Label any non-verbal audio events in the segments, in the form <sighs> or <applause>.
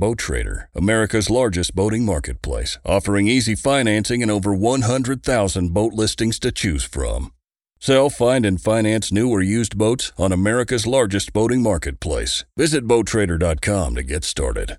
Boat Trader, America's largest boating marketplace, offering easy financing and over 100,000 boat listings to choose from. Sell, find, and finance new or used boats on America's largest boating marketplace. Visit BoatTrader.com to get started.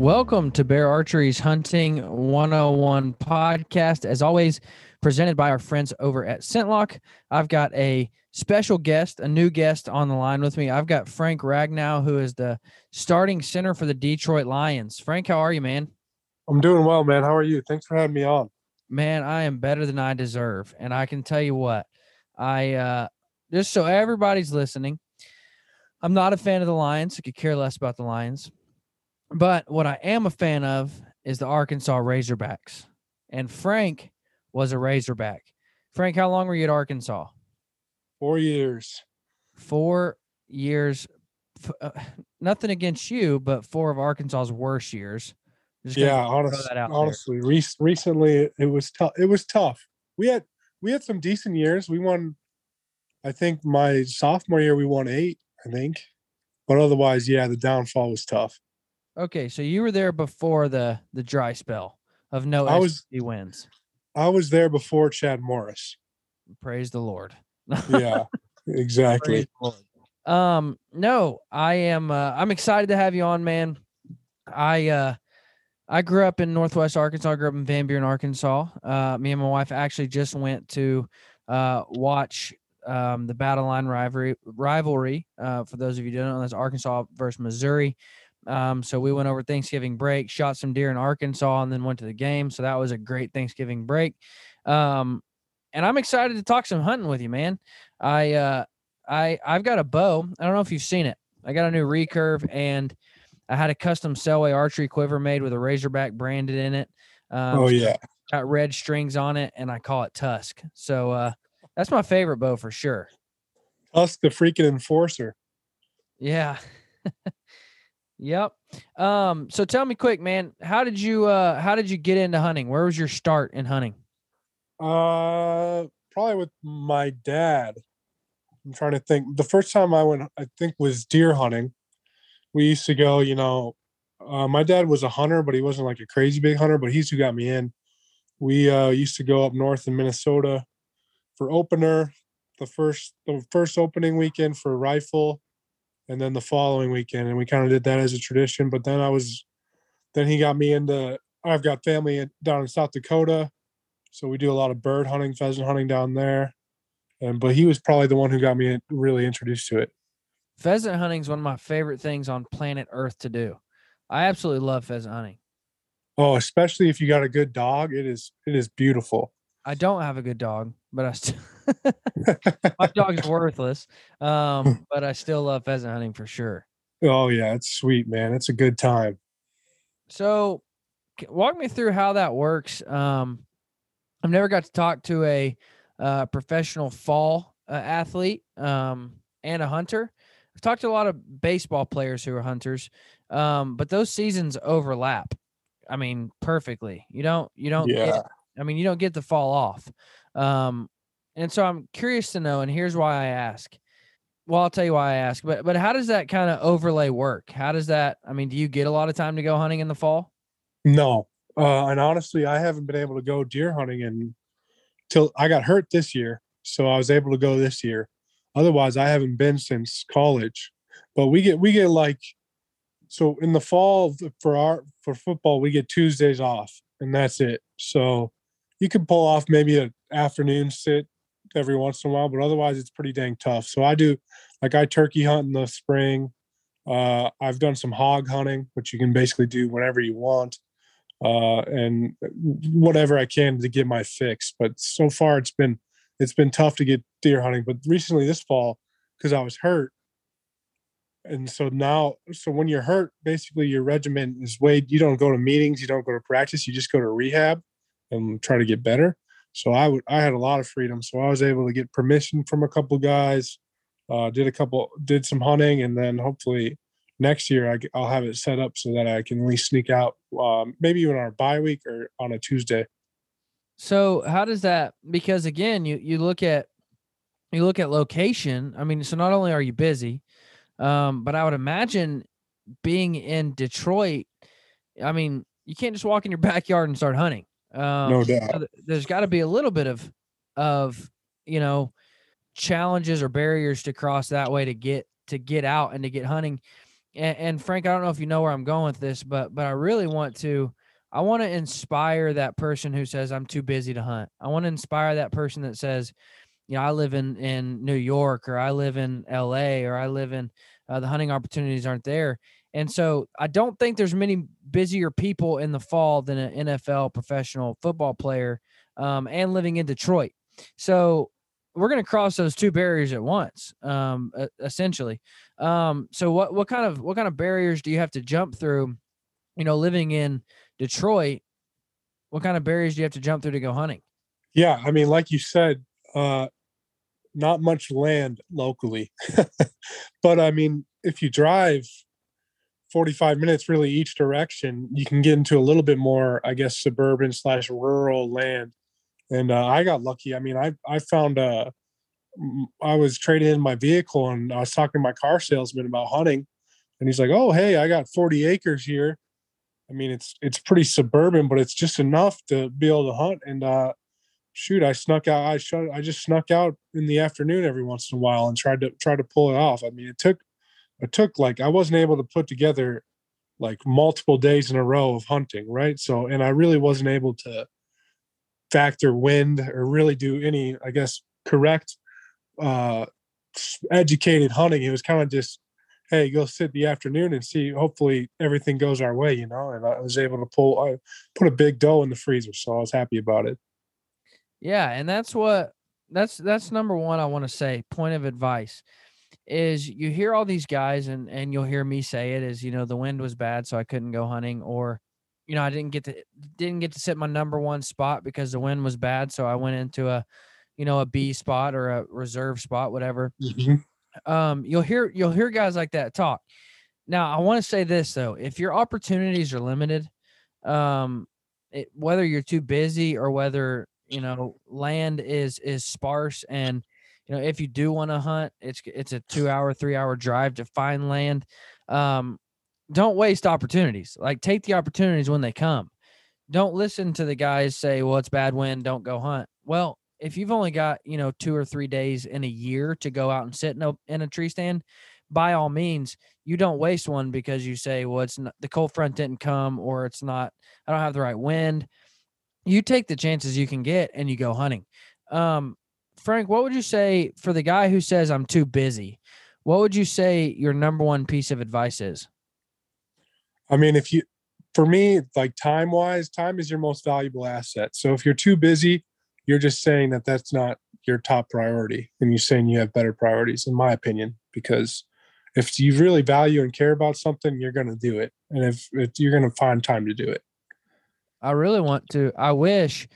Welcome to Bear Archery's Hunting 101 podcast. As always, presented by our friends over at ScentLok. I've got a special guest, a new guest on the line with me. I've got Frank Ragnow, who is the starting center for the Detroit Lions. Frank, how are you, man? I'm doing well, man. How are you? Thanks for having me on. Man, I am better than I deserve. And I can tell you what, I uh just so everybody's listening, I'm not a fan of the Lions. I could care less about the Lions. But what I am a fan of is the Arkansas Razorbacks. And Frank was a Razorback. Frank, how long were you at Arkansas? Four years. Four years. Uh, nothing against you, but four of Arkansas's worst years. Just Yeah, throw honest, that out there. honestly, re- recently it, it was tough. It was tough. We had we had some decent years. We won. I think my sophomore year we won eight. I think, but otherwise, yeah, the downfall was tough. Okay, so you were there before the the dry spell of no I was- SEC wins. I was there before Chad Morris. Praise the Lord. Yeah, exactly. Lord. Um, no, I am. Uh, I'm excited to have you on, man. I uh, I grew up in Northwest Arkansas. I grew up in Van Buren, Arkansas. Uh, me and my wife actually just went to uh, watch um, the Battle Line rivalry. Rivalry. Uh, for those of you who don't know, that's Arkansas versus Missouri. Um, so we went over Thanksgiving break, shot some deer in Arkansas, and then went to the game. So that was a great Thanksgiving break. Um, and I'm excited to talk some hunting with you, man. I uh, I I've got a bow. I don't know if you've seen it. I got a new recurve and I had a custom Selway archery quiver made with a Razorback branded in it. Um, Oh yeah, got red strings on it, and I call it Tusk. So uh, that's my favorite bow for sure. Tusk, the freaking enforcer. Yeah. <laughs> yep. Um. So tell me quick, man. How did you uh How did you get into hunting? Where was your start in hunting? Uh, probably with my dad. I'm trying to think. The first time I went, I think, was deer hunting. We used to go. You know, uh, my dad was a hunter, but he wasn't like a crazy big hunter. But he's who got me in. We uh, used to go up north in Minnesota for opener. The first, the first opening weekend for rifle, and then the following weekend, and we kind of did that as a tradition. But then I was, then he got me into. I've got family in, down in South Dakota so we do a lot of bird hunting, pheasant hunting down there. And but he was probably the one who got me really introduced to it. Pheasant hunting is one of my favorite things on planet Earth to do. I absolutely love pheasant hunting. Oh, especially if you got a good dog, it is it is beautiful. I don't have a good dog, but I still <laughs> <laughs> my dog's worthless. Um, but I still love pheasant hunting for sure. Oh yeah, it's sweet, man. It's a good time. So, walk me through how that works. Um, I've never got to talk to a uh, professional fall uh, athlete um, and a hunter. I've talked to a lot of baseball players who are hunters, um, but those seasons overlap. I mean, perfectly. You don't. You don't. Yeah. Get, I mean, you don't get the fall off. Um, and so I'm curious to know, and here's why I ask. Well, I'll tell you why I ask, but but how does that kind of overlay work? How does that? I mean, do you get a lot of time to go hunting in the fall? No. Uh and honestly, I haven't been able to go deer hunting and till I got hurt this year. So I was able to go this year. Otherwise, I haven't been since college. But we get we get like so in the fall for our for football, we get Tuesdays off and that's it. So you can pull off maybe an afternoon sit every once in a while, but otherwise it's pretty dang tough. So I do like I turkey hunt in the spring. Uh, I've done some hog hunting, which you can basically do whenever you want, uh, and whatever I can to get my fix. But so far, it's been it's been tough to get deer hunting. But recently, this fall, because I was hurt, and so now so when you're hurt basically your regimen is way you don't go to meetings you don't go to practice you just go to rehab and try to get better so i would i had a lot of freedom so i was able to get permission from a couple guys uh, did a couple did some hunting and then hopefully next year I, will have it set up so that i can at least sneak out um, maybe even on a bye week or on a tuesday so how does that because again you you look at you look at location i mean so not only are you busy um, but I would imagine being in Detroit, I mean, you can't just walk in your <laughs> backyard and start hunting. Um, no doubt. There's got to be a little bit of, of, you know, challenges or barriers to cross that way to get to get out and to get hunting. And, and Frank, I don't know if you know where I'm going with this, but but I really want to. I want to inspire that person who says I'm too busy to hunt. I want to inspire that person that says, you know, I live in in New York or I live in LA or I live in uh, the hunting opportunities aren't there. And so I don't think there's many busier people in the fall than an NFL professional football player um, and living in Detroit. So we're going to cross those two barriers at once, um, essentially. Um, so what what kind of what kind of barriers do you have to jump through? You know, living in Detroit, what kind of barriers do you have to jump through to go hunting? Yeah, I mean, like you said, uh, not much land locally. <laughs> but I mean, if you drive 45 minutes really each direction, you can get into a little bit more, I guess, suburban slash rural land. And uh, I got lucky. I mean, I I found uh I was trading in my vehicle and I was talking to my car salesman about hunting, and he's like, "Oh, hey, I got 40 acres here. I mean, it's it's pretty suburban, but it's just enough to be able to hunt." And uh, shoot, I snuck out. I shut. I just snuck out in the afternoon every once in a while and tried to try to pull it off. I mean, it took it took like I wasn't able to put together like multiple days in a row of hunting, right? So, and I really wasn't able to factor wind or really do any, I guess, correct, uh, educated hunting. It was kind of just, hey, go sit the afternoon and see. Hopefully, everything goes our way, you know. And I was able to pull, I put a big doe in the freezer, so I was happy about it. Yeah, and that's what that's that's number one I want to say. Point of advice is you hear all these guys and and you'll hear me say it is you know the wind was bad so I couldn't go hunting or you know I didn't get to didn't get to sit my number one spot because the wind was bad so I went into a you know a B spot or a reserve spot whatever. Mm-hmm. Um you'll hear you'll hear guys like that talk. Now I want to say this though if your opportunities are limited um it, whether you're too busy or whether you know land is is sparse and you know if you do want to hunt it's it's a two <sighs> hour three hour drive to find land um don't waste opportunities like take the opportunities when they come. Don't listen to the guys say well it's bad wind don't go hunt. Well if you've only got you know two or three days in a year to go out and sit in a, in a tree stand by all means you don't waste one because you say well it's not the cold front didn't come or it's not i don't have the right wind. You take the chances you can get and you go hunting. Um, Frank, what would you say for the guy who says I'm too busy? What would you say your number one piece of advice is? I mean, if you, for me, like time wise, time is your most valuable asset. So if you're too busy, you're just saying that that's not your top priority and you're saying you have better priorities, in my opinion, because if you really value and care about something, you're going to do it. And if, if you're going to find time to do it. I really want to. I wish,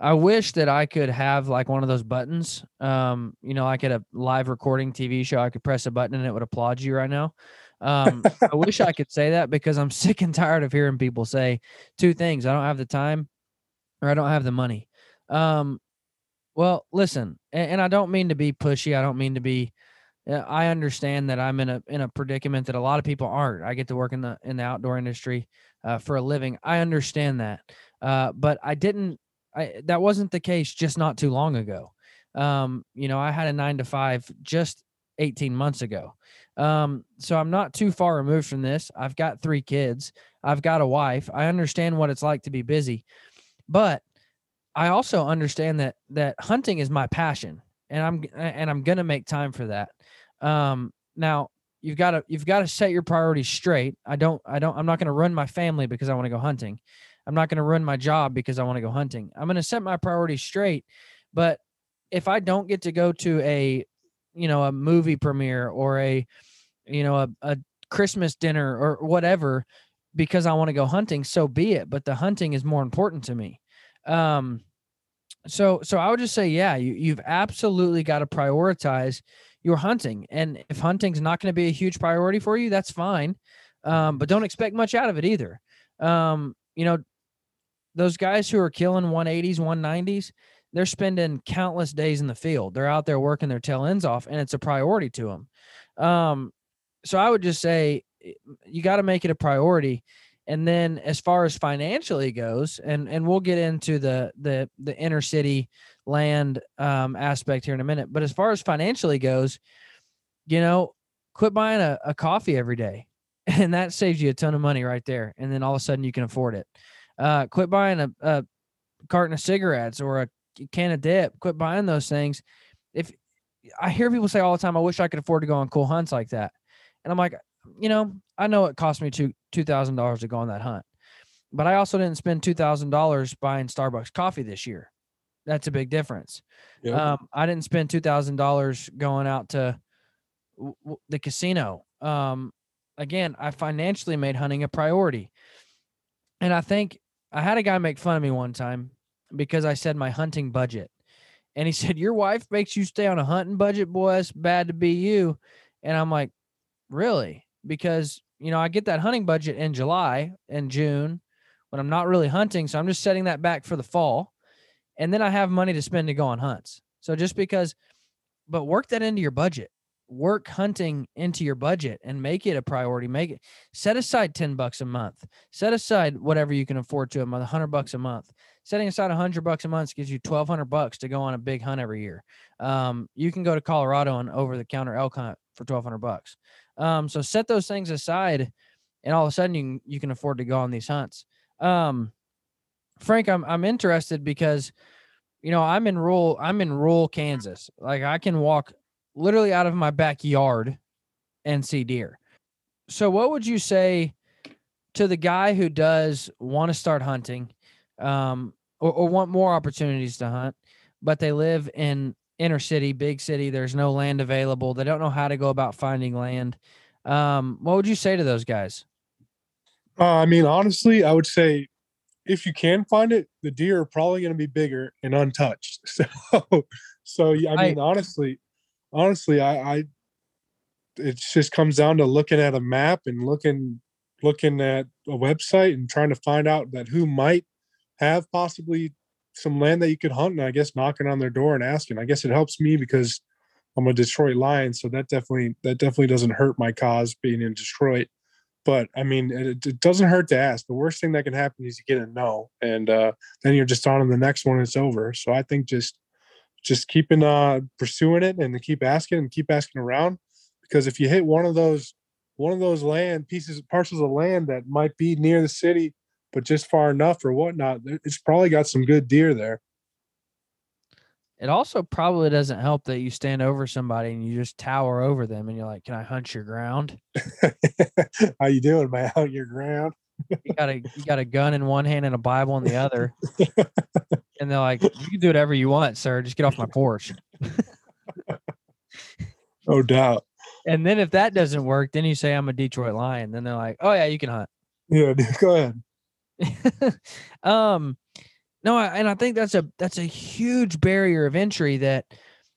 I wish that I could have like one of those buttons. Um, you know, like at a live recording TV show, I could press a button and it would applaud you right now. Um, I wish I could say that because I'm <laughs> sick and tired of hearing people say two things: I don't have the time, or I don't have the money. Um, well, listen, and, and I don't mean to be pushy. I don't mean to be. I understand that I'm in a in a predicament that a lot of people aren't. I get to work in the in the outdoor industry uh, for a living. I understand that, uh, but I didn't. I that wasn't the case just not too long ago. Um, you know, I had a nine to five just 18 months ago. Um, so I'm not too far removed from this. I've got three kids. I've got a wife. I understand what it's like to be busy, but I also understand that that hunting is my passion, and I'm and I'm gonna make time for that. Um, now you've got to you've got to set your priorities straight. I don't I don't I'm not going to run my family because I want to go hunting. I'm not going to run my job because I want to go hunting. I'm going to set my priorities straight. But if I don't get to go to a you know a movie premiere or a you know, a, a Christmas dinner or whatever because I want to go hunting, so be it. But the hunting is more important to me. Um, so so I would just say, yeah, you you've absolutely got to prioritize your hunting. And if hunting's not going to be a huge priority for you, that's fine. Um, but don't expect much out of it either. Um, you know, those guys who are killing 180s, 190s, they're spending countless days in the field. They're out there working their tail ends off, and it's a priority to them. Um, so I would just say eh, you got to make it a priority. And then as far as financially goes, and and we'll get into the the the inner city land um, aspect here in a minute. But as far as financially goes, you know, quit buying a, a coffee every day, <laughs> and that saves you a ton of money right there. And then all of a sudden you can afford it. Uh, quit buying a, a carton of cigarettes or a can of dip. Quit buying those things. If I hear people say all the time, I wish I could afford to go on cool hunts like that. And I'm like, you know, I know it cost me two two thousand dollars to go on that hunt, but I also didn't spend two thousand dollars buying Starbucks coffee this year. That's a big difference. Yep. Um, I didn't spend two thousand dollars going out to w- w- the casino. Um, again, I financially made hunting a priority, and I think I had a guy make fun of me one time because I said my hunting budget, and he <laughs> said, "Your wife makes you stay on a hunting budget, boy. It's bad to be you." And I'm like, really? Because you know I get that hunting budget in July and June when I'm not really hunting, so I'm just setting that back for the fall and then I have money to spend to go on hunts. So just because, but work that into your budget. Work hunting into your budget and make it a priority. Make it set aside 10 bucks a month. Set aside whatever you can afford to a month, 100 bucks a month. Setting aside 100 bucks a month gives you 1200 bucks to go on a big hunt every year. Um, you can go to Colorado and over the counter elk hunt for 1200 bucks. Um, so set those things aside and all of a sudden you can, you can afford to go on these hunts. Um, Frank, I'm I'm interested because you know, I'm in rural I'm in rural Kansas. Like I can walk literally out of my backyard and see deer. So what would you say to the guy who does want to start hunting um or, or want more opportunities to hunt, but they live in inner city, big city, there's no land available. They don't know how to go about finding land. Um, what would you say to those guys? Uh, I mean, honestly, I would say if you can find it, the deer are probably going to be bigger and untouched. <laughs> So, so yeah, I mean, I- honestly, honestly, I, I, it just comes down to looking at a map and looking, looking at a website and trying to find out that who might have possibly some land that you could hunt. And I guess knocking on their door and asking. I guess it helps me because I'm a Detroit Lion, so that definitely that definitely doesn't hurt my cause being in Detroit but I mean, it, it, doesn't hurt to ask. The worst thing that can happen is you get a no, and uh, then you're just on to the next one. It's over. So I think just just keeping uh, pursuing it and keep asking and keep asking around, because if you hit one of those one of those land pieces parcels of land that might be near the city, but just far enough or whatnot, it's probably got some good deer there. It also probably doesn't help that you stand over somebody and you just tower over them and you're like, "Can I hunt your ground?" <laughs> How you doing, man? Out your ground? You got a you got a gun in one hand and a Bible in the other, <laughs> and they're like, "You can do whatever you want, sir. Just get off my porch." No doubt. And then if that doesn't work, then you say, "I'm a Detroit Lion." Then they're like, "Oh yeah, you can hunt." Yeah, dude, <laughs> go ahead. <laughs> um, no, I, and I think that's a that's a huge barrier of entry that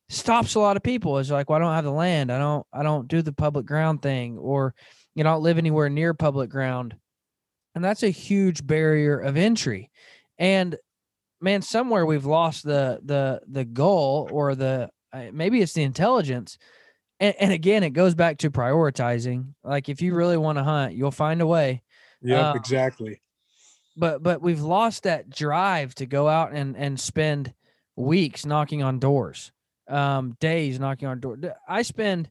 stops a lot of people. Is like, well, I don't have the land. I don't I don't do the public ground thing, or you know, I don't live anywhere near public ground, and that's a huge barrier of entry. And man, somewhere we've lost the the the goal or the uh, maybe it's the intelligence. And, and again, it goes back to prioritizing. Like if you really want to hunt, you'll find a way Yeah, Uh, exactly. but but we've lost that drive to go out and and spend weeks knocking on doors um days knocking on doors i spend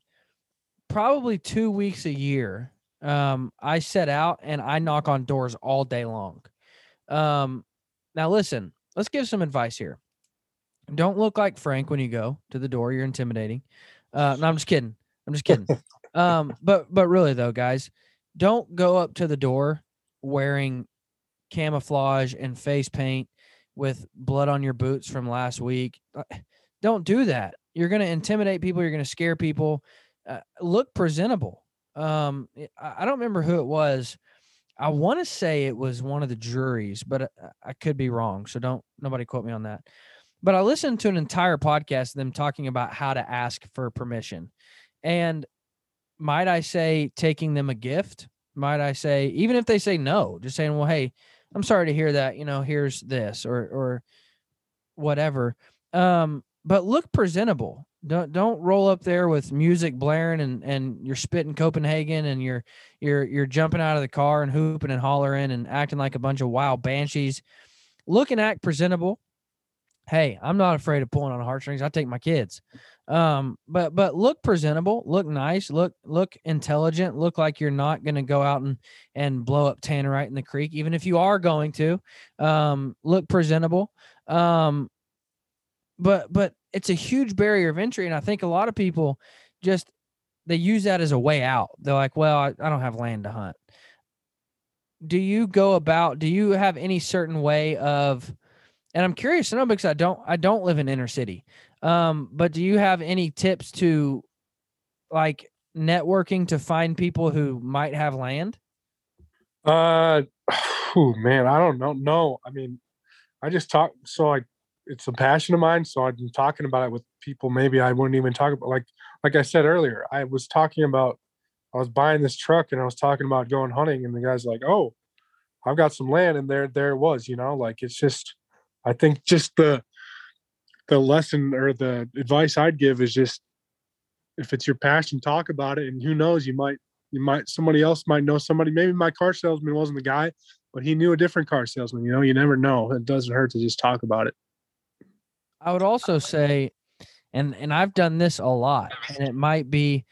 probably two weeks a year um i set out and i knock on doors all day long um now listen let's give some advice here don't look like frank when you go to the door you're intimidating uh no i'm just kidding i'm just kidding <laughs> um but but really though guys don't go up to the door wearing camouflage and face paint with blood on your boots from last week. Uh, Don't do that. You're going to intimidate people. You're going to scare people. Uh, look presentable. Um, I, I don't remember who it was. I want to say it was one of the juries, but I, I could be wrong. So don't nobody quote me on that. But I listened to an entire podcast of them talking about how to ask for permission. And might I say taking them a gift? Might I say, even if they say no, just saying, well, hey, I'm sorry to hear that, you know, here's this or or whatever. Um, but look presentable. Don't don't roll up there with music blaring and and you're spitting Copenhagen and you're you're you're jumping out of the car and hooping and hollering and acting like a bunch of wild banshees. Look and act presentable. Hey, I'm not afraid of pulling on heartstrings. I take my kids. Um, but but look presentable, look nice, look look intelligent, look like you're not gonna go out and and blow up Tannerite in the creek, even if you are going to. Um, look presentable. Um, but but it's a huge barrier of entry and i think a lot of people just they use that as a way out. They're like well i, I don't have land to hunt. Do you go about do you have any certain way of and i'm curious to know because i don't i don't live in inner city um but do you have any tips to like networking to find people who might have land? Uh <sighs> oh man i don't know no i mean i just talk so like it's a passion of mine. So I've been talking about it with people. Maybe I wouldn't even talk about like like I said earlier. I was talking about I was buying this truck and I was talking about going hunting, and the guy's like, "Oh, I've got some land," and there there it was. You know, like it's just I think just the the lesson or the advice I'd give is just if it's your passion, talk about it, and who knows, you might you might somebody else might know somebody. Maybe my car salesman wasn't the guy, but he knew a different car salesman. You know, you never know. It doesn't hurt to just talk about it. I would also say, and and I've done this a lot, and it might be,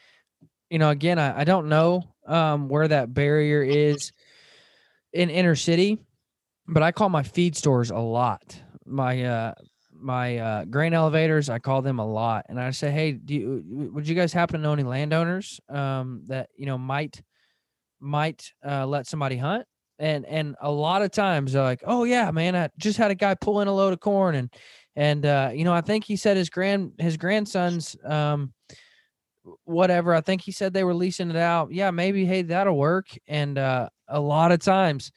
you know, again, I, I don't know um, where that barrier is in inner city, but I call my feed stores a lot. My uh my uh, grain elevators, I call them a lot, and I say, hey, do you, would you guys happen to know any landowners um, that you know might might uh, let somebody hunt? And and a lot of times they're like, oh yeah, man, I just had a guy pull in a load of corn, and and uh, you know, I think he said his grand his grandsons um whatever. I think he said they were leasing it out. Yeah, maybe hey, that'll work. And uh a lot of times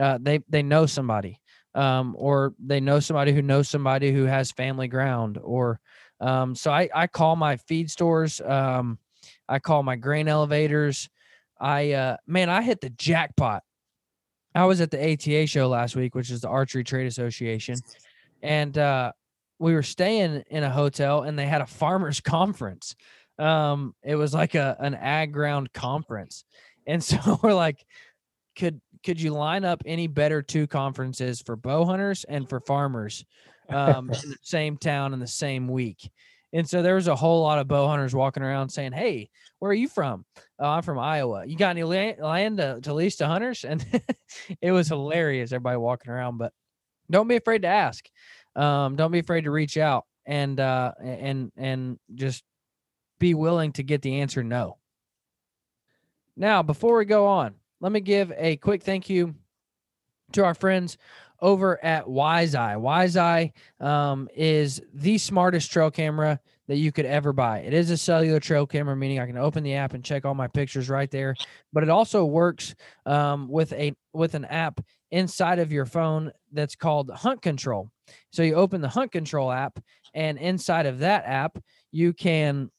uh they they know somebody. Um, or they know somebody who knows somebody who has family ground or um so I I call my feed stores, um I call my grain elevators. I uh man, I hit the jackpot. I was at the ATA show last week, which is the Archery Trade Association and uh, we were staying in a hotel, and they had a farmers <laughs> conference. Um, it was like a an ag ground conference, and <laughs> so we're like, could could you line up any better two conferences for bow hunters and for farmers um, in the <laughs> same town in the same week? And so there was a whole lot of bow hunters walking around saying, "Hey, where are you from? Oh, I'm from Iowa. You got any land, to, to lease to hunters?" And it was hilarious. Everybody walking around, but don't be afraid to ask. Um, don't be afraid to reach out and uh, and and just be willing to get the answer no. Now, before we go on, let me give a quick thank you to our friends over at Wiseye. Wiseye um, is the smartest trail camera that you could ever buy. It is a cellular trail camera, meaning I can open the app and check all my pictures right there. But it also works um, with a with an app inside of your phone that's called Hunt Control. So you open the Hunt Control app, and inside of that app, you can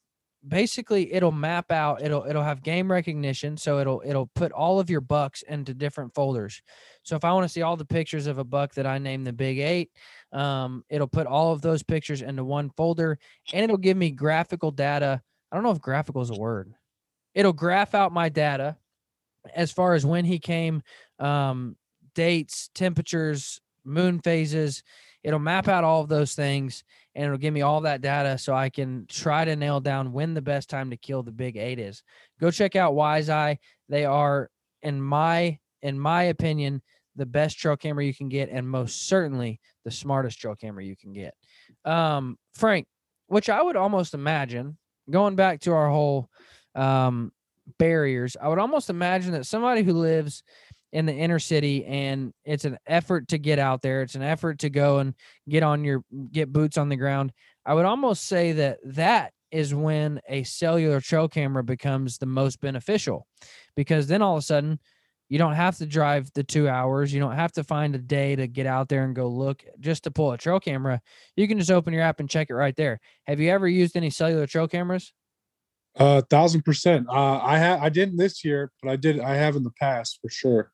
basically it'll map out it'll it'll have game recognition so it'll it'll put all of your bucks into different folders. So if i want to see all the pictures of a buck that i name the big eight um, it'll put all of those pictures into one folder and it'll give me graphical data. I don't know if graphical is a word. It'll graph out my data as far as when he came um, dates, temperatures, moon phases. It'll map out all of those things and it'll give me all that data so I can try to nail down when the best time to kill the big eight is. Go check out Wiseye. They are, in my in my opinion, the best trail camera you can get, and most certainly the smartest trail camera you can get. Um, Frank, which I would almost imagine, going back to our whole um, barriers, I would almost imagine that somebody who lives in the inner city and it's an effort to get out there it's an effort to go and get on your get boots on the ground i would almost say that that is when a cellular trail camera becomes the most beneficial because then all of a sudden you don't have to drive the two hours. You don't have to find a day to get out there and go look just to pull a trail camera. You can just open your app and check it right there. Have you ever used any cellular trail cameras? A uh, thousand percent. Uh, I have. I didn't this year, but I did. I have in the past for sure.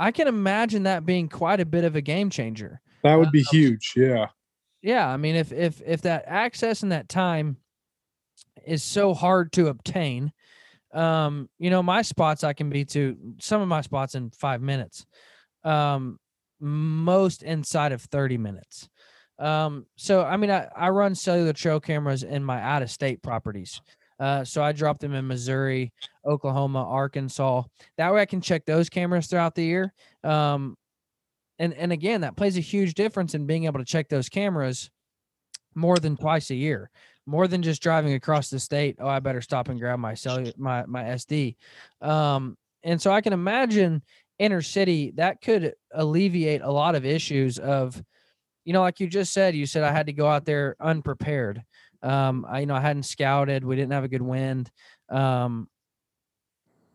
I can imagine that being quite a bit of a game changer. That would be um, huge. Yeah. Yeah, I mean, if if if that access and that time is so hard to obtain, um, you know, my spots I can be to some of my spots in five minutes, um, most inside of 30 minutes. Um, so I mean, I, I run cellular trail cameras in my out of state properties. Uh, so I dropped them in Missouri, Oklahoma, Arkansas. That way I can check those cameras throughout the year. Um, and and again, that plays a huge difference in being able to check those cameras more than twice a year more than just driving across the state. Oh, I better stop and grab my cell, my my SD. Um, and so I can imagine inner city that could alleviate a lot of issues of, you know, like you just said. You said I had to go out there unprepared. Um, I you know I hadn't scouted. We didn't have a good wind. Um,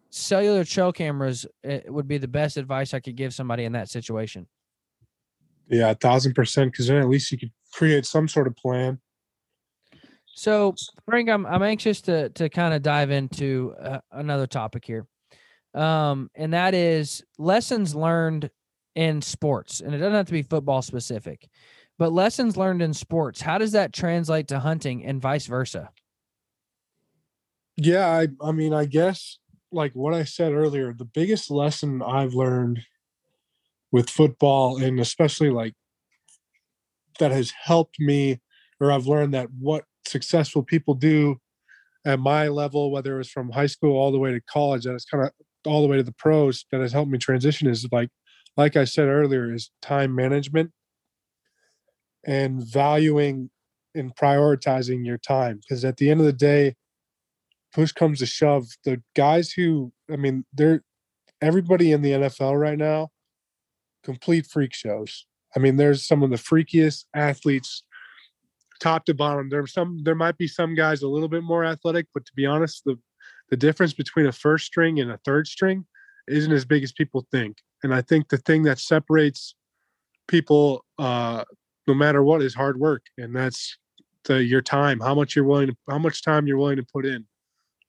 cellular trail cameras eh, would be the best advice I could give somebody in that situation. Yeah, a thousand percent. Because then at least you could create some sort of plan so, Frank, I'm I'm anxious to to kind of dive into uh, another topic here, um, and that is lessons learned in sports, and it doesn't have to be football specific, but lessons learned in sports. How does that translate to hunting, and vice versa? Yeah, I I mean, I guess like what I said earlier, the biggest lesson I've learned with football, and especially like that has helped me, or I've learned that what successful people do at my level, whether it was from high school all the way to college, that it's kind of all the way to the pros that has helped me transition is like, like I said earlier, is time management and valuing and prioritizing your time. Because at the end of the day, push comes to shove, the guys who, I mean, they're everybody in the NFL right now, complete freak shows. I mean, there's some of the freakiest athletes top to bottom. There's some there might be some guys a little bit more athletic, but to be honest, the the difference between a first string and a third string isn't as big as people think. And I think the thing that separates people, uh, no matter what, is hard work, and that's the your time, how much you're willing to, how much time you're willing to put in.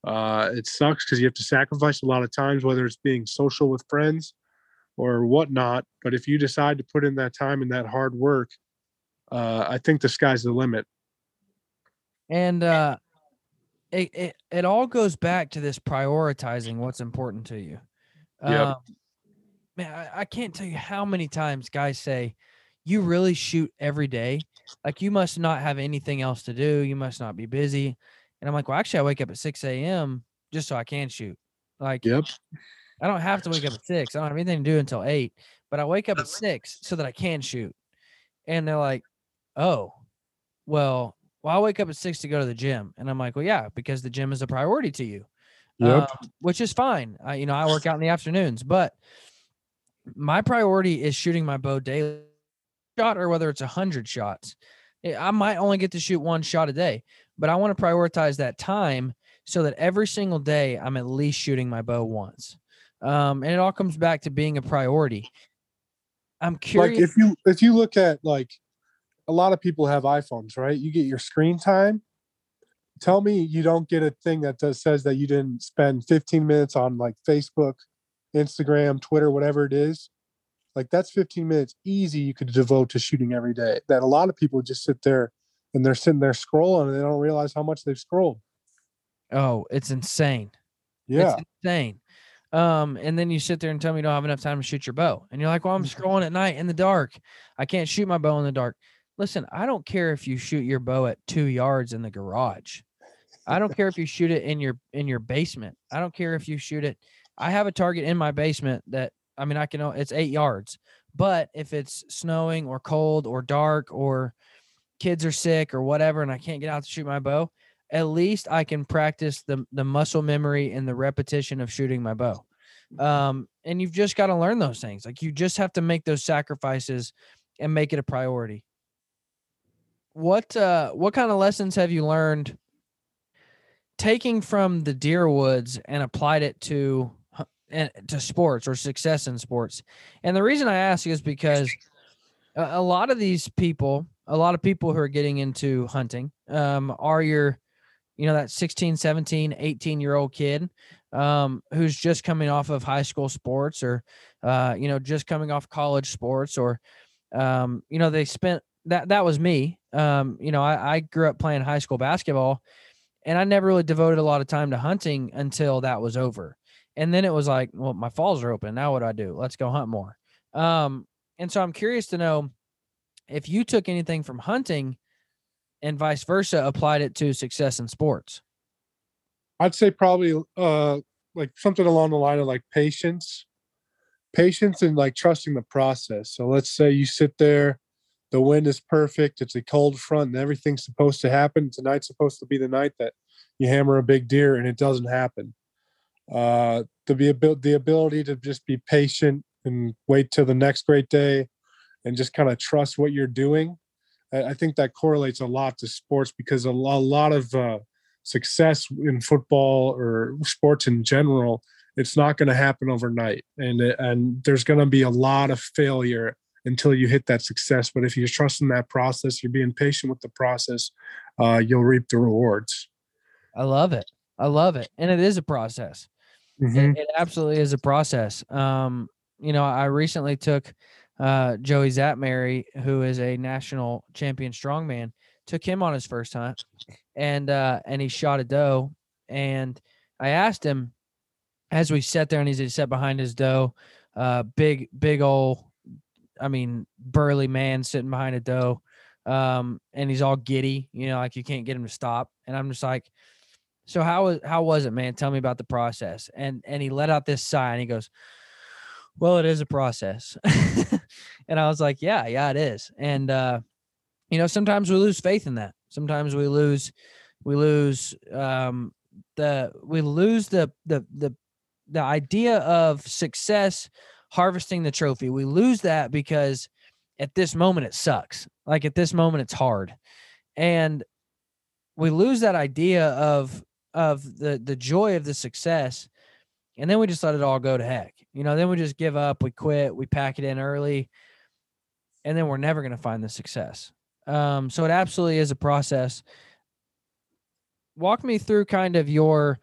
Uh, it sucks because you have to sacrifice a lot of times, whether it's being social with friends or whatnot. But if you decide to put in that time and that hard work, uh, I think the sky's the limit. And uh, it, it it all goes back to this prioritizing what's important to you. Yeah. Um, man, I, I can't tell you how many times guys say, "You really shoot every day? Like you must not have anything else to do. You must not be busy." And I'm like, "Well, actually, I wake up at 6 a.m. just so I can shoot. Like, yep." I don't have to wake up at six. I don't have anything to do until eight, but I wake up at six so that I can shoot. And they're like, oh, well, well, I'll wake up at six to go to the gym. And I'm like, well, yeah, because the gym is a priority to you, yep. um, which is fine. I, you know, I work out in the afternoons, but my priority is shooting my bow daily shot or whether it's a hundred shots. Eh, I might only get to shoot one shot a day, but I want to prioritize that time so that every single day I'm at least shooting my bow once. Um, and it all comes back to being a priority. I'm curious. Like if you if you look at like a lot of people have iPhones, right? You get your screen time. Tell me you don't get a thing that does, says that you didn't spend 15 minutes on like Facebook, Instagram, Twitter, whatever it is. Like that's 15 minutes easy you could devote to shooting every day. That a lot of people just sit there and they're sitting there scrolling and they don't realize how much they've scrolled. Oh, it's insane. Yeah. It's insane. Um, and then you sit there and tell me you don't have enough time to shoot your bow. And you're like, well, I'm mm-hmm. scrolling at night in the dark. I can't shoot my bow in the dark. Listen, I don't care if you shoot your bow at two yards in the garage. I don't care if you shoot it in your in your basement. I don't care if you shoot it. I have a target in my basement that I mean I can it's eight yards. But if it's snowing or cold or dark or kids are sick or whatever and I can't get out to shoot my bow, at least I can practice the the muscle memory and the repetition of shooting my bow. Um, and you've just got to learn those things. Like you just have to make those sacrifices and make it a priority. what uh what kind of lessons have you learned taking from the deer woods and applied it to to sports or success in sports? And the reason I ask is because a, lot of these people, a lot of people who are getting into hunting, um, are your you know that 16 17 18 year old kid um, who's just coming off of high school sports or uh, you know just coming off college sports or um, you know they spent that that was me um, you know I, I grew up playing high school basketball and i never really devoted a lot of time to hunting until that was over and then it was like well my falls are open now what do i do let's go hunt more um, and so i'm curious to know if you took anything from hunting and vice versa applied it to success in sports I'd say probably uh like something along the line of like patience, patience and like trusting the process. So let's say you sit there, the wind is perfect, it's a cold front, and everything's supposed to happen. Tonight's supposed to be the night that you hammer a big deer, and it doesn't happen. Uh, the ability to just be patient and wait till the next great day, and just kind of trust what you're doing. I, think that correlates a lot to sports because a a lot of uh, success in football or sports in general it's not going to happen overnight. And and there's going to be a lot of failure until you hit that success. But if you're trusting that process you're being patient with the process uh, you'll reap the rewards. I love it. I love it. And it is a process mm-hmm. it, it, absolutely is a process um, you know i recently took uh, joey Szatmary who is a national champion strongman took him on his first hunt and uh and he shot a doe and i asked him as we sat there and he sat behind his doe uh big big old i mean burly man sitting behind a doe um and he's all giddy you know like you can't get him to stop and i'm just like so how was how was it man tell me about the process and and he let out this sigh and he goes well it is a process <laughs> and i was like yeah yeah it is and uh you know, sometimes we lose faith in that. Sometimes we lose, we lose um, the we lose the the the the idea of success harvesting the trophy. We lose that because at this moment it sucks. Like at this moment it's hard. And we lose that idea of of the the joy of the success and then we just let it all go to heck. You know, then we just give up, we quit, we pack it in early and then we're never going to find the success. Um, so it absolutely is a process. Walk me through kind of your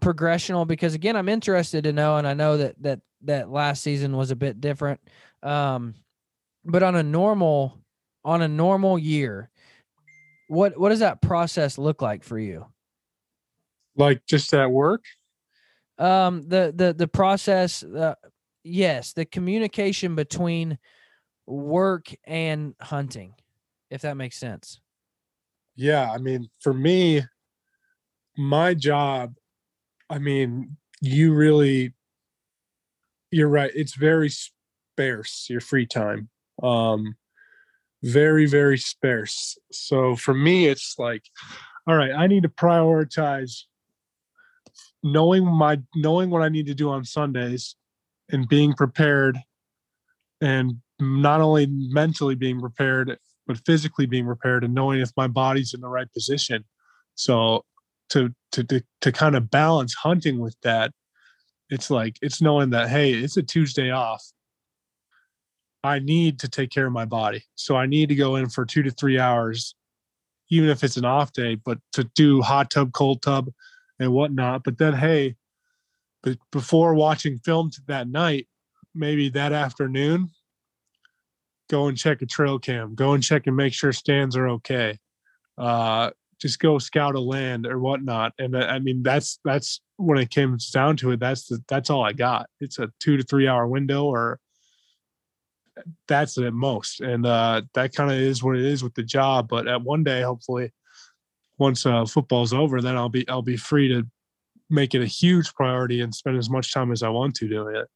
progressional because again, I'm interested to know, and I know that that that last season was a bit different. Um, but on a normal on a normal year, what what does that process look like for you? Like just at work? Um, the the the process. Uh, yes, the communication between work and hunting if that makes sense. Yeah, I mean, for me, my job, I mean, you really you're right, it's very sparse your free time. Um very very sparse. So for me it's like all right, I need to prioritize knowing my knowing what I need to do on Sundays and being prepared and not only mentally being prepared but physically being prepared and knowing if my body's in the right position. So to to to, to kind of balance hunting with that, it's like it's knowing that hey, it's a Tuesday off. I need to take care of my body. So I need to go in for two to three hours, even if it's an off day, but to do hot tub, cold tub, and whatnot. But then, hey, but before watching film that night, maybe that afternoon, go and check a trail cam, go and check and make sure stands are okay. Uh, just go scout a land or whatnot. And uh, I mean, that's that's when it comes down to it. That's the, that's all I got. It's a two to three hour window, or that's at most. And uh, that kind of is what it is with the job. But at one day, hopefully, once uh, football's over, then I'll be I'll be free to make it a huge priority and spend as much time as I want to doing it.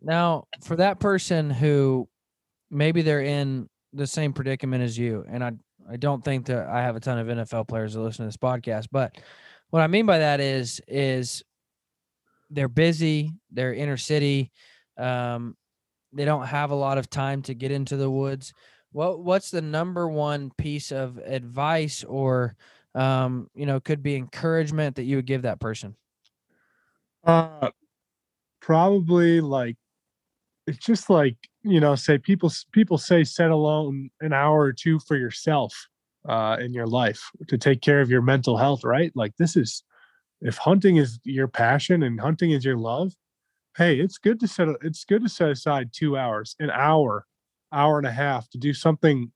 Now, for that person who maybe they're in the same predicament as you. And I I don't think that I have a ton of NFL players that listen to this podcast, but what I mean by that is is they're busy, they're inner city, um, they don't have a lot of time to get into the woods. What what's the number one piece of advice or um, you know, could be encouragement that you would give that person? Uh, probably like it's just like you know, say people people say set alone an hour or two for yourself uh, in your life to take care of your mental health. Right? Like this is if hunting is your passion and hunting is your love. Hey, it's good to set it's good to set aside two hours, an hour, hour and a half to do something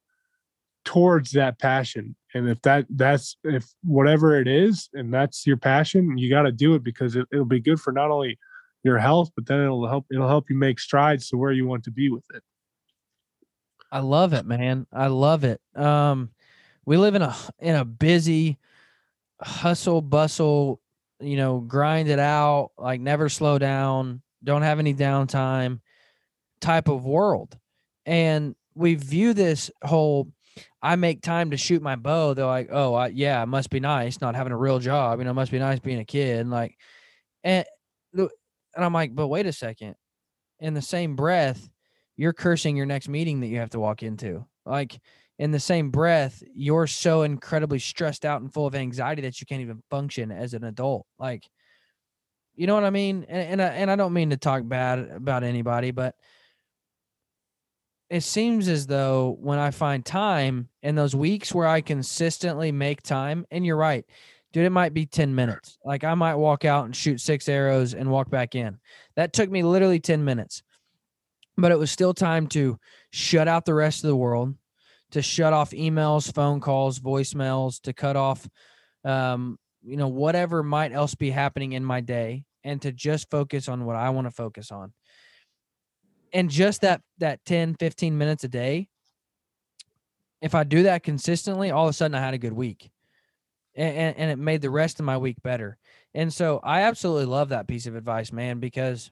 towards that passion. And if that that's if whatever it is and that's your passion you got to do it because it, it'll be good for not only your health but then it'll help it'll help you make strides to where you want to be with it. I love it man. I love it. Um we live in a in a busy hustle bustle you know grind it out like never slow down don't have any downtime type of world and we view this whole I make time to shoot my bow, they're like, oh, I, yeah, it must be nice not having a real job. You know, it must be nice being a kid. And like, and, and I'm like, but wait a second. In the same breath, you're cursing your next meeting that you have to walk into. Like, in the same breath, you're so incredibly stressed out and full of anxiety that you can't even function as an adult. Like, you know what I mean? And and I, and I don't mean to talk bad about anybody, but it seems as though when I find time in those weeks where I consistently make time, and you're right, dude, it might be 10 minutes. Like I might walk out and shoot six arrows and walk back in. That took me literally 10 minutes, but it was still time to shut out the rest of the world, to shut off emails, phone calls, voicemails, to cut off, um, you know, whatever might else be happening in my day and to just focus on what I want to focus on and just that that 10 15 minutes a day if i do that consistently all of a sudden i had a good week. And, and, and, it made the rest of my week better. And so i absolutely love that piece of advice man because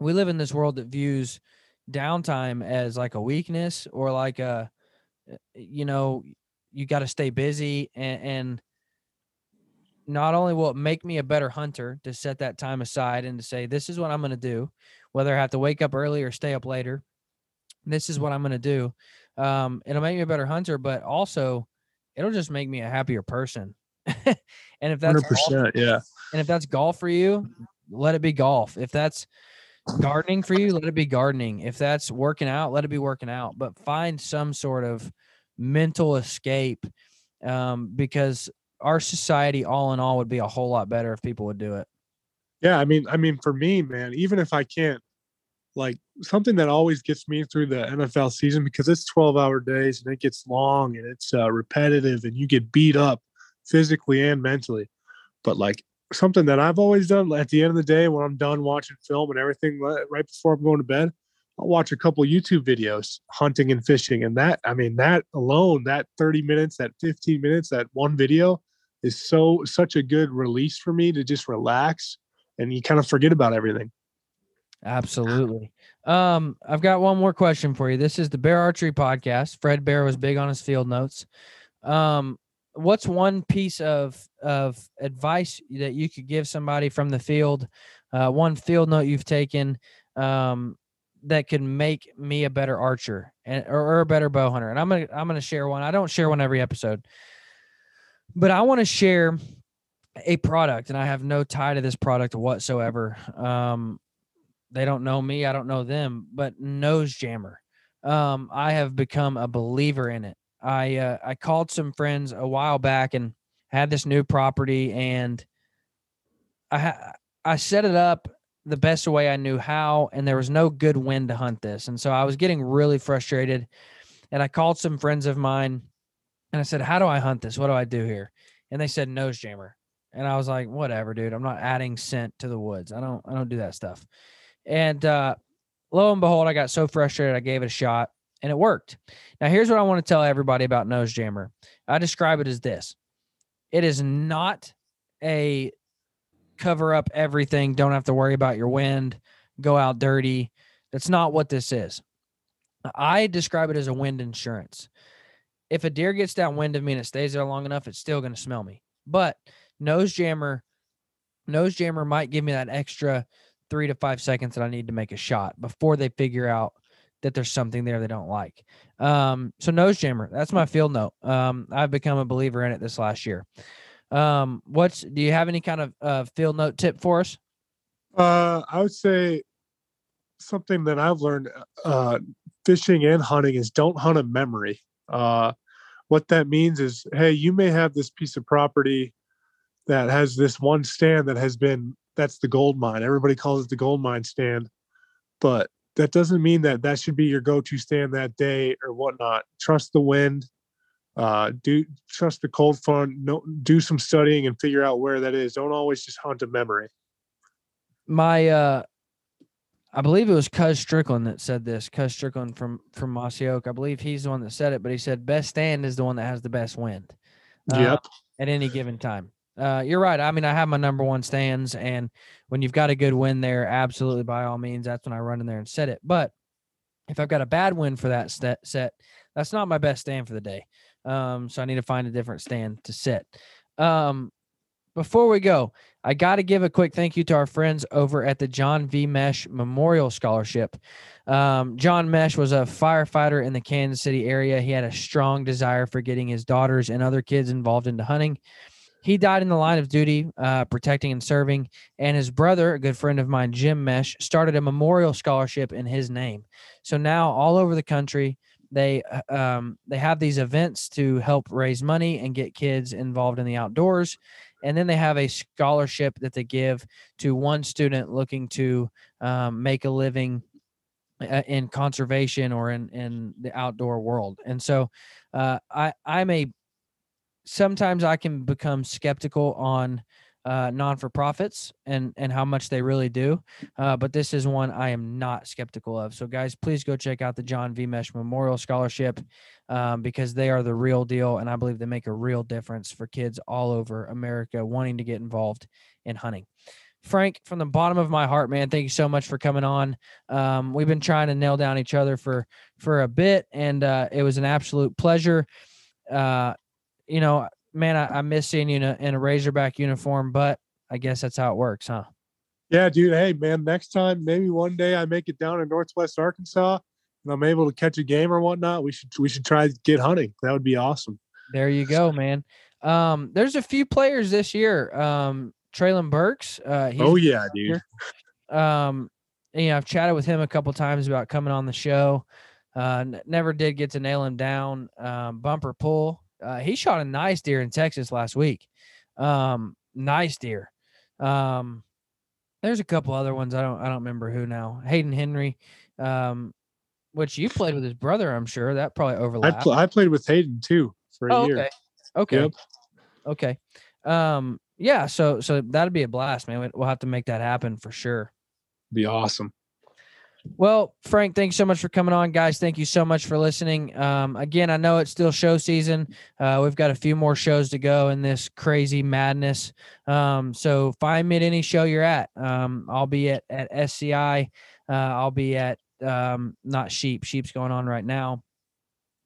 we live in this world that views downtime as like a weakness or like a eh, you know you got to stay busy and, and not only will it make me a better hunter to set that time aside and to say this is what i'm going to do whether I have to wake up early or stay up later. This is what I'm going to do. Um, it'll make me a better hunter, but also it'll just make me a happier person. <laughs> and if that's 100%, golf, yeah. And if that's golf for you, let it be golf. If that's gardening for you, let it be gardening. If that's working out, let it be working out. But find some sort of mental escape um, because our society, all in all, would be a whole lot better if people would do it. Yeah, I mean, I mean, for me, man, even if I can't, like something that always gets me through the NFL season because it's 12 hour days and it gets long and it's uh, repetitive and you get beat up physically and mentally. But like something that I've always done at the end of the day when I'm done watching film and everything, right before I'm going to bed, I'll watch a couple YouTube videos hunting and fishing. And that, I mean, that alone, that 30 minutes, that 15 minutes, that one video is so, such a good release for me to just relax and you kind of forget about everything. Absolutely. Um, I've got one more question for you. This is the Bear Archery Podcast. Fred Bear was big on his field notes. Um, what's one piece of of advice that you could give somebody from the field? Uh, one field note you've taken um, that could make me a better archer and or, or a better bow hunter. And I'm gonna I'm gonna share one. I don't share one every episode, but I want to share a product, and I have no tie to this product whatsoever. Um, they don't know me, I don't know them, but Nose Jammer. Um, I have become a believer in it. I uh, I called some friends a while back and had this new property, and I ha- I set it up the best way I knew how, and there was no good wind to hunt this, and so I was getting really frustrated. And I called some friends of mine, and I said, "How do I hunt this? What do I do here?" And they said, "Nose jammer." And I was like, whatever, dude. I'm not adding scent to the woods. I don't I don't do that stuff. And uh lo and behold, I got so frustrated I gave it a shot and it worked. Now here's what I want to tell everybody about nose jammer. I describe it as this. It is not a cover up everything, don't have to worry about your wind, go out dirty. That's not what this is. I describe it as a wind insurance. If a deer gets downwind of me and it stays there long enough, it's still going to smell me. But nose jammer, nose jammer might give me that extra three to five seconds that I need to make a shot before they figure out that there's something there they don't like. Um, so nose jammer, that's my field note. Um, I've become a believer in it this last year. Um, what's do you have any kind of uh, field note tip for us? Uh, I would say something that I've learned uh, fishing and hunting is don't hunt a memory. Uh, what that means is, hey, you may have this piece of property that has this one stand that has been that's the gold mine. Everybody calls it the gold mine stand, but that doesn't mean that that should be your go-to stand that day or whatnot. Trust the wind. Uh, do trust the cold front. No, do some studying and figure out where that is. Don't always just hunt a memory. My, uh, I believe it was Cuz Strickland that said this. Cuz Strickland from from Mossy Oak. I believe he's the one that said it, but he said best stand is the one that has the best wind. Uh, Yep. At any given time. Uh, you're right. I mean, I have my number one stands, and when you've got a good win there, absolutely by all means, that's when I run in there and set it. But if I've got a bad win for that set, that's not my best stand for the day. Um, so I need to find a different stand to set. Um, before we go, I got to give a quick thank you to our friends over at the John V. Mesh Memorial Scholarship. Um, John Mesh was a firefighter in the Kansas City area. He had a strong desire for getting his daughters and other kids involved into hunting. He died in the line of duty, uh, protecting and serving. And his brother, a good friend of mine, Jim Mesh, started a memorial scholarship in his name. So now, all over the country, they uh, um, they have these events to help raise money and get kids involved in the outdoors and then they have a scholarship that they give to one student looking to um, make a living uh, in conservation or in in the outdoor world and so uh, i i'm a sometimes i can become skeptical on uh, non-for-profits and and how much they really do uh, but this is one i am not skeptical of. So guys please go check out the john v. Mesh memorial scholarship um, because they are the real deal and i believe they make a real difference for kids all over america wanting to get involved in hunting. Frank from the bottom of my heart man thank you so much for coming on. Um, we've been trying to nail down each other for for a bit and uh, it was an absolute pleasure. Uh, you know man, I, I miss seeing you in a, in a Razorback uniform, but I guess that's how it works, huh? Yeah, dude. Hey, man. Next time, maybe one day I make it down in Northwest Arkansas and I'm able to catch a game or whatnot. We should we should try to get hunting. That would be awesome. There you go, man. Um, there's a few players this year. Um, Treylon Burks. Uh, he's oh yeah, <laughs> dude. Um, you know, I've chatted with him a couple times about coming on the show. Uh, n- never did get to nail him down. Um, bumper pull. Uh, he shot a nice deer in Texas last week. Um, nice deer. Um, there's a couple other ones. I don't I don't remember who now. Hayden Henry, um, which you played with his brother, I'm sure. That probably I overlapped. pl- I played with Hayden too for a oh, year. okay. Okay. Yep. Okay. Um, yeah, so so that'd be a blast, man. We- We'll have to make that happen for sure. Be awesome. Well, Frank, thanks so much for coming on, guys. Thank you so much for listening. Um, again, I know it's still show season. Uh, we've got a few more shows to go in this crazy madness. Um, so find me at any show you're at. Um, I'll be at at SCI. Uh, I'll be at um, not Sheep. Sheep's going on right now.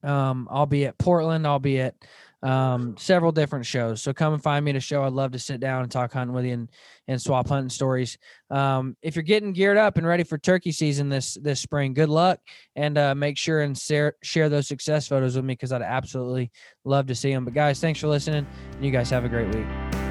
Um, I'll be at Portland. I'll be at um, several different shows. So come and find me at a show. I'd love to sit down and talk hunting with you and, and swap hunting stories. Um, if you're getting geared up and ready for turkey season this this spring, good luck and uh, make sure and share share those success photos with me because I'd absolutely love to see them. But guys, thanks for listening. And you guys have a great week.